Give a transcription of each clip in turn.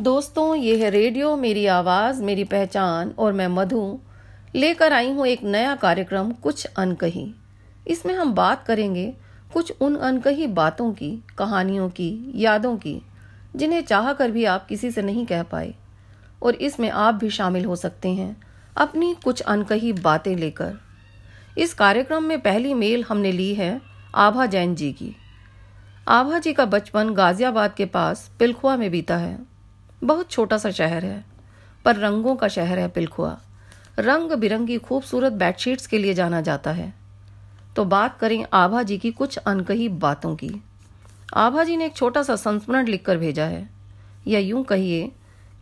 दोस्तों ये है रेडियो, मेरी आवाज़, मेरी पहचान और मैं मधु। लेकर आई हूँ एक नया कार्यक्रम, कुछ अनकही। इसमें हम बात करेंगे कुछ उन अनकही बातों की, कहानियों की, यादों की, जिन्हें चाह कर भी आप किसी से नहीं कह पाए। और इसमें आप भी शामिल हो सकते हैं अपनी कुछ अनकही बातें लेकर। इस कार्यक्रम में पहली मेल हमने ली है आभा जैन जी की। आभा जी का बचपन गाजियाबाद के पास पिलखुआ में बीता है। बहुत छोटा सा शहर है, पर रंगों का शहर है पिलखुआ। रंग बिरंगी खूबसूरत बेडशीट्स के लिए जाना जाता है। तो बात करें आभा जी की कुछ अनकही बातों की। आभा जी ने एक छोटा सा संस्मरण लिखकर भेजा है। या यूँ कहिए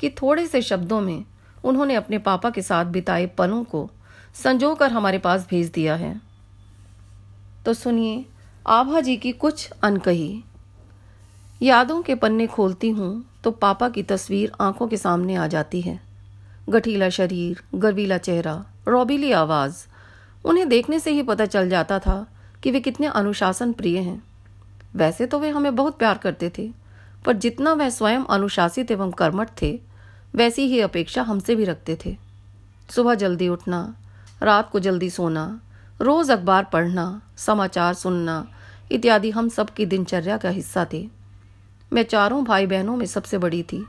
कि थोड़े से शब्दों में उन्होंने अपने पापा के साथ बिताए पलों को संजो कर हमारे पास भेज दिया है। तो सुनिए, आभा जी की कुछ अनकही यादों के पन्ने खोलती हूँ तो पापा की तस्वीर आँखों के सामने आ जाती है। गठीला शरीर, गर्वीला चेहरा, रौबीली आवाज़। उन्हें देखने से ही पता चल जाता था कि वे कितने अनुशासन प्रिय हैं। वैसे तो वे हमें बहुत प्यार करते थे, पर जितना वह स्वयं अनुशासित एवं कर्मठ थे, वैसी ही अपेक्षा हमसे भी रखते थे। सुबह जल्दी उठना, रात को जल्दी सोना, रोज अखबार पढ़ना, समाचार सुनना इत्यादि हम सबकी दिनचर्या का हिस्सा थे। मैं चारों भाई बहनों में सबसे बड़ी थी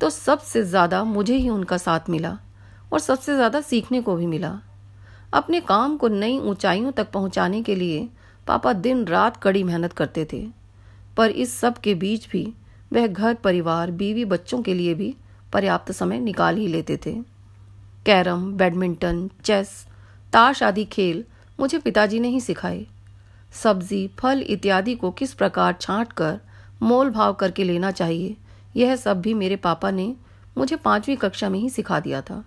तो सबसे ज़्यादा मुझे ही उनका साथ मिला और सबसे ज़्यादा सीखने को भी मिला। अपने काम को नई ऊंचाइयों तक पहुँचाने के लिए पापा दिन रात कड़ी मेहनत करते थे, पर इस सब के बीच भी वह घर परिवार, बीवी बच्चों के लिए भी पर्याप्त समय निकाल ही लेते थे। कैरम, बैडमिंटन, चेस, ताश आदि खेल मुझे पिताजी ने ही सिखाए। सब्ज़ी, फल इत्यादि को किस प्रकार छांट कर मोल भाव करके लेना चाहिए। यह सब भी मेरे पापा ने मुझे पांचवी कक्षा में ही सिखा दिया था।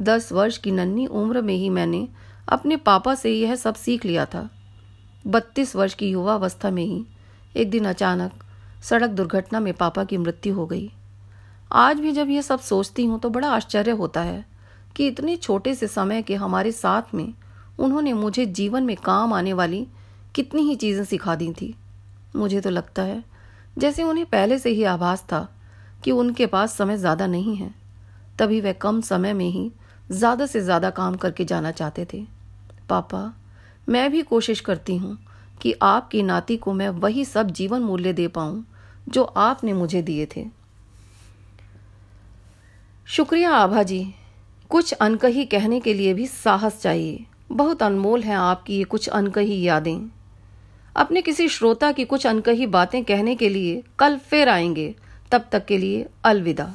दस वर्ष की नन्ही उम्र में ही मैंने अपने पापा से यह सब सीख लिया था। बत्तीस वर्ष की युवावस्था में ही एक दिन अचानक सड़क दुर्घटना में पापा की मृत्यु हो गई। आज भी जब यह सब सोचती हूँ तो बड़ा आश्चर्य होता है कि इतने छोटे से समय के हमारे साथ में उन्होंने मुझे जीवन में काम आने वाली कितनी ही चीज़ें सिखा दी थी। मुझे तो लगता है जैसे उन्हें पहले से ही आभास था कि उनके पास समय ज़्यादा नहीं है, तभी वह कम समय में ही ज़्यादा से ज़्यादा काम करके जाना चाहते थे। पापा, मैं भी कोशिश करती हूँ कि आपकी नाती को मैं वही सब जीवन मूल्य दे पाऊँ जो आपने मुझे दिए थे। शुक्रिया आभा जी। कुछ अनकही कहने के लिए भी साहस चाहिए। बहुत अनमोल है आपकी ये कुछ अनकही यादें। अपने किसी श्रोता की कुछ अनकही बातें कहने के लिए कल फिर आएँगे। तब तक के लिए अलविदा।